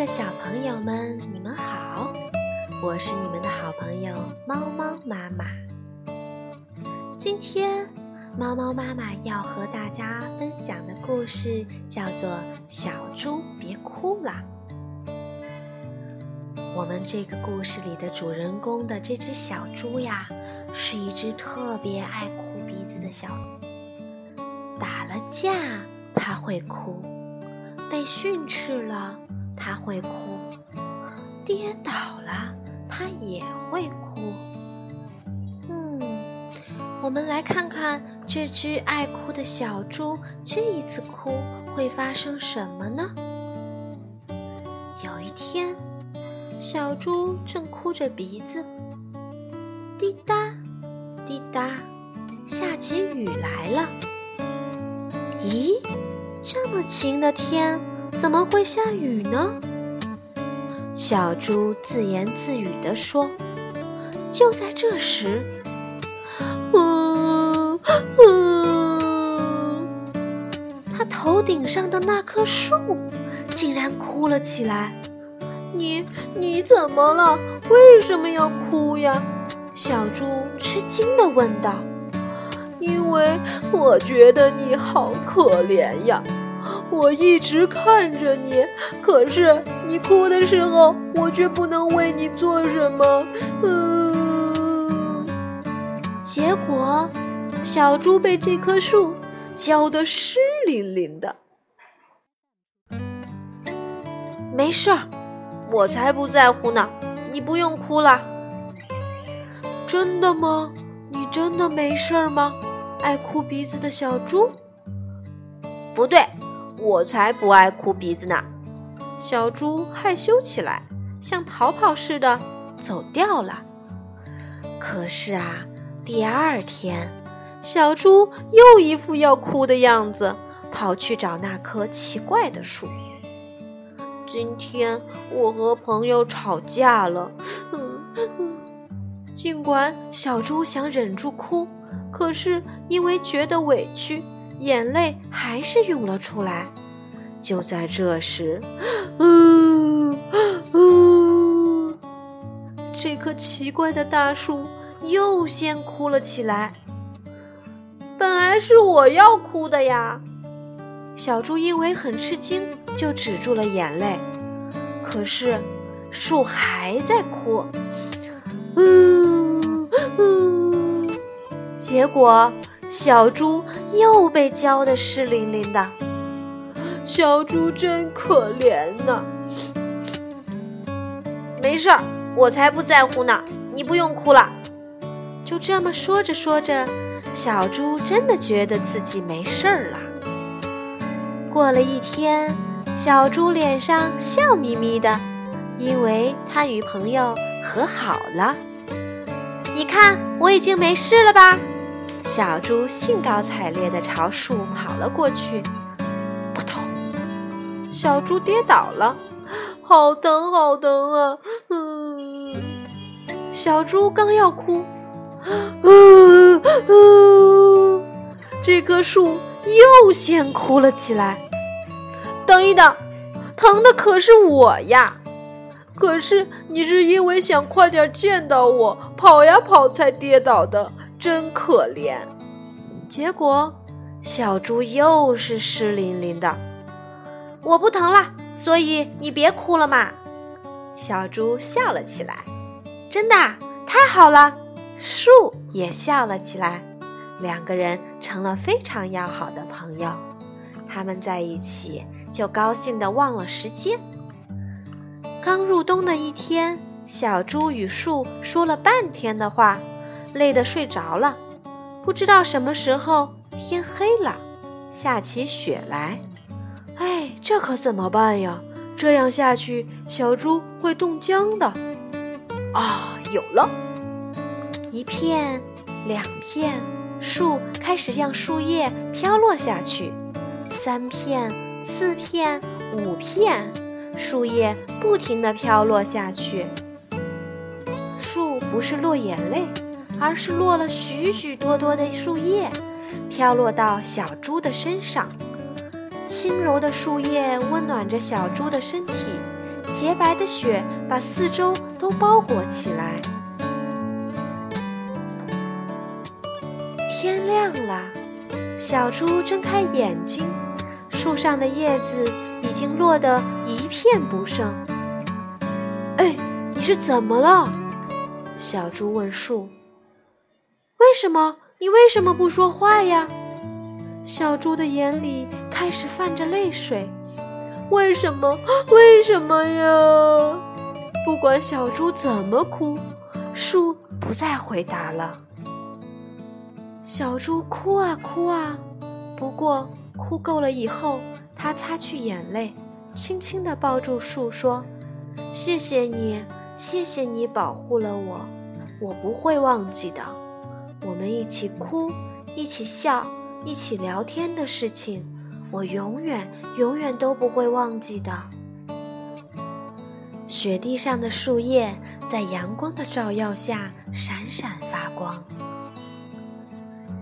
的小朋友们，你们好！我是你们的好朋友猫猫妈妈。今天，猫猫妈妈要和大家分享的故事叫做《小猪别哭了》。我们这个故事里的主人公的这只小猪呀，是一只特别爱哭鼻子的小猪。打了架，它会哭。被训斥了，他会哭；跌倒了，他也会哭。嗯，我们来看看这只爱哭的小猪，这一次哭会发生什么呢？有一天，小猪正哭着鼻子，滴答滴答，下起雨来了。咦？这么晴的天，怎么会下雨呢？小猪自言自语地说。就在这时，呜呜，他头顶上的那棵树竟然哭了起来。你你怎么了？为什么要哭呀？小猪吃惊地问道。因为我觉得你好可怜呀，我一直看着你，可是你哭的时候，我却不能为你做什么。嗯，结果小猪被这棵树浇得湿淋淋的。没事儿，我才不在乎呢，你不用哭了。真的吗？你真的没事儿吗？爱哭鼻子的小猪，不对，我才不爱哭鼻子呢。小猪害羞起来，像逃跑似的走掉了。可是啊，第二天，小猪又一副要哭的样子，跑去找那棵奇怪的树。今天我和朋友吵架了，尽管小猪想忍住哭。可是因为觉得委屈，眼泪还是涌了出来。就在这时，呜呜，这棵奇怪的大树又先哭了起来。本来是我要哭的呀！小猪因为很吃惊，就止住了眼泪。可是树还在哭，呜呜。结果，小猪又被浇得湿淋淋的。小猪真可怜呐！没事儿，我才不在乎呢。你不用哭了。就这么说着说着，小猪真的觉得自己没事儿了。过了一天，小猪脸上笑眯眯的，因为他与朋友和好了。你看，我已经没事了吧？小猪兴高采烈地朝树跑了过去，扑通！小猪跌倒了，好疼，好疼啊！嗯，小猪刚要哭，嗯嗯，这棵树又先哭了起来。等一等，疼的可是我呀！可是你是因为想快点见到我，跑呀跑才跌倒的。真可怜，结果小猪又是湿淋淋的。我不疼了，所以你别哭了嘛。小猪笑了起来，真的太好了。树也笑了起来，两个人成了非常要好的朋友。他们在一起就高兴的忘了时间。刚入冬的一天，小猪与树说了半天的话。累得睡着了，不知道什么时候天黑了，下起雪来。哎，这可怎么办呀？这样下去，小猪会冻僵的。啊，有了！一片，两片，树开始让树叶飘落下去。三片，四片，五片，树叶不停地飘落下去。树不是落眼泪。而是落了许许多多的树叶，飘落到小猪的身上。轻柔的树叶温暖着小猪的身体，洁白的雪把四周都包裹起来。天亮了，小猪睁开眼睛，树上的叶子已经落得一片不剩。哎，你是怎么了？小猪问树。为什么？你为什么不说话呀？小猪的眼里开始泛着泪水。为什么？为什么呀？不管小猪怎么哭，树不再回答了。小猪哭啊哭啊，不过哭够了以后，它擦去眼泪，轻轻地抱住树，说：“谢谢你，谢谢你保护了我，我不会忘记的。我们一起哭，一起笑，一起聊天的事情。”我永远永远都不会忘记的。雪地上的树叶在阳光的照耀下闪闪发光。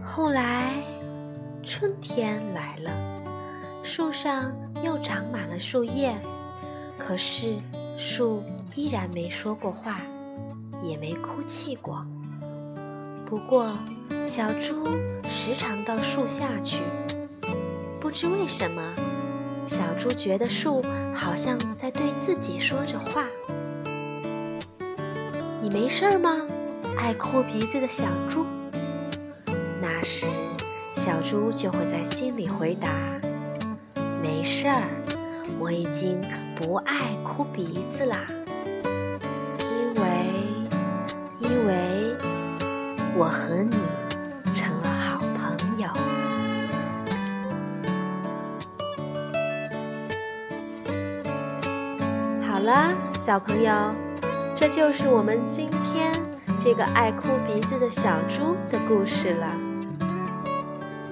后来，春天来了，树上又长满了树叶，可是树依然没说过话，也没哭泣过。不过，小猪时常到树下去。不知为什么，小猪觉得树好像在对自己说着话。你没事吗，爱哭鼻子的小猪？那时，小猪就会在心里回答：“没事儿，我已经不爱哭鼻子啦，我和你成了好朋友。”好啦，小朋友，这就是我们今天这个爱哭鼻子的小猪的故事了。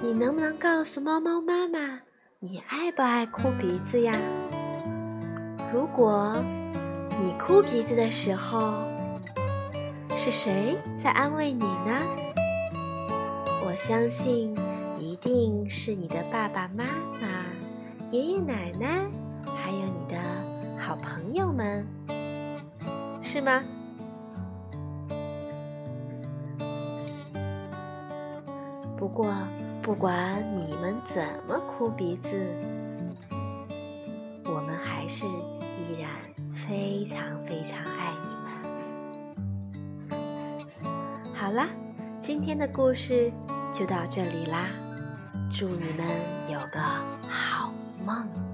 你能不能告诉猫猫妈妈，你爱不爱哭鼻子呀？如果你哭鼻子的时候，是谁在安慰你呢？我相信一定是你的爸爸妈妈、爷爷奶奶，还有你的。好朋友们，是吗？不过，不管你们怎么哭鼻子，我们还是依然非常非常爱你好啦，今天的故事就到这里啦，祝你们有个好梦。